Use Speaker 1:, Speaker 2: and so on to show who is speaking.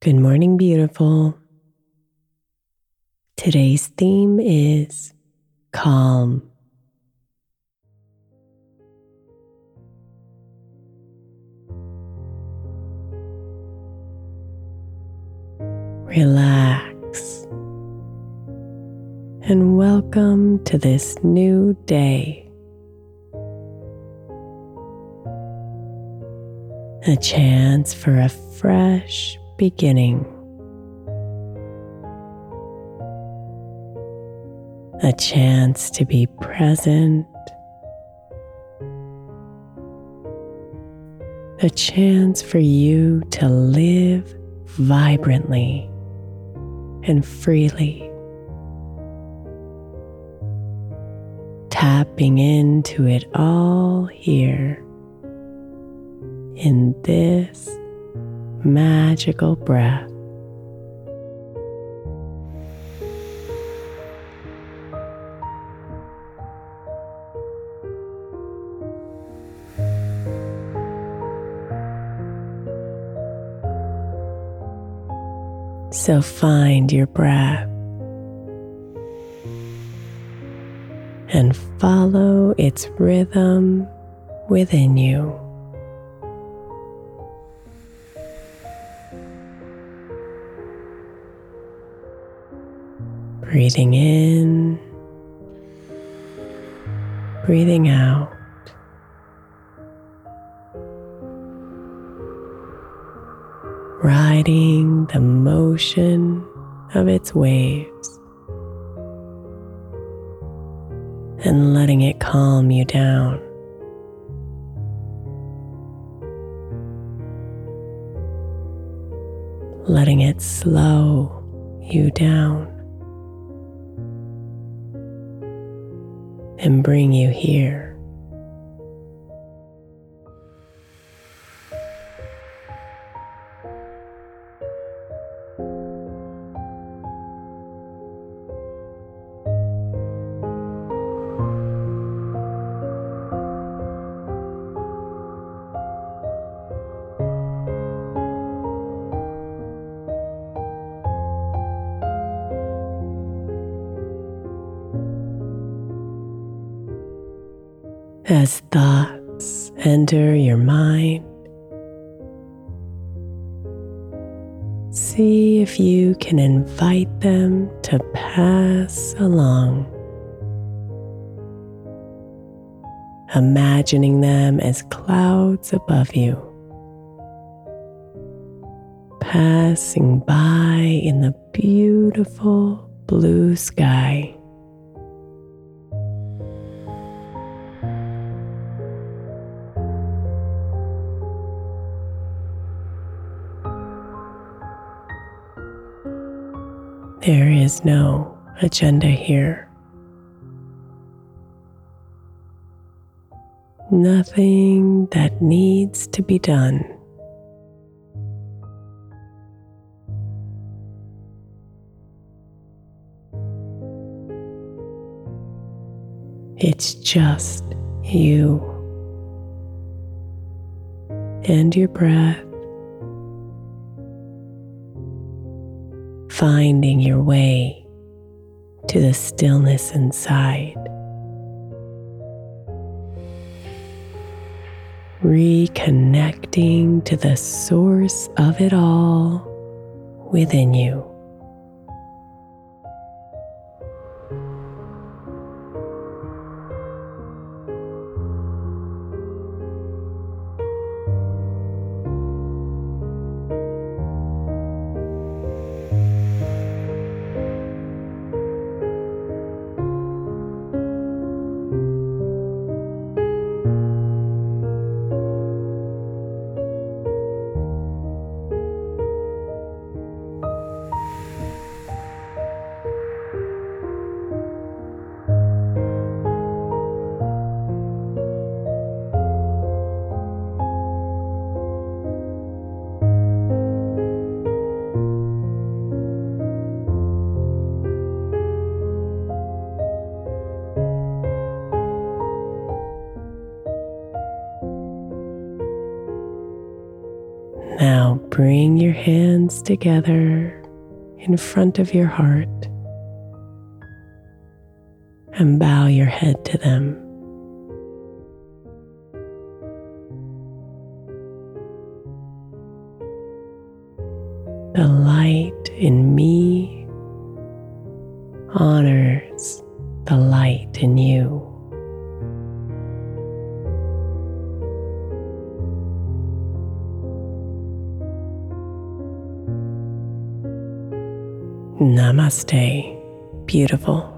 Speaker 1: Good morning, beautiful. Today's theme is calm. Relax and welcome to this new day. A chance for a fresh beginning. A chance to be present. A chance for you to live vibrantly and freely. Tapping into it all here in this magical breath. So find your breath and follow its rhythm within you. Breathing in, breathing out. Riding the motion of its waves and letting it calm you down. Letting it slow you down. And bring you here. As thoughts enter your mind, see if you can invite them to pass along. Imagining them as clouds above you, passing by in the beautiful blue sky. There is no agenda here. Nothing that needs to be done. It's just you and your breath. Finding your way to the stillness inside. Reconnecting to the source of it all within you. Bring your hands together in front of your heart and bow your head to them. The light in me honors Namaste, beautiful.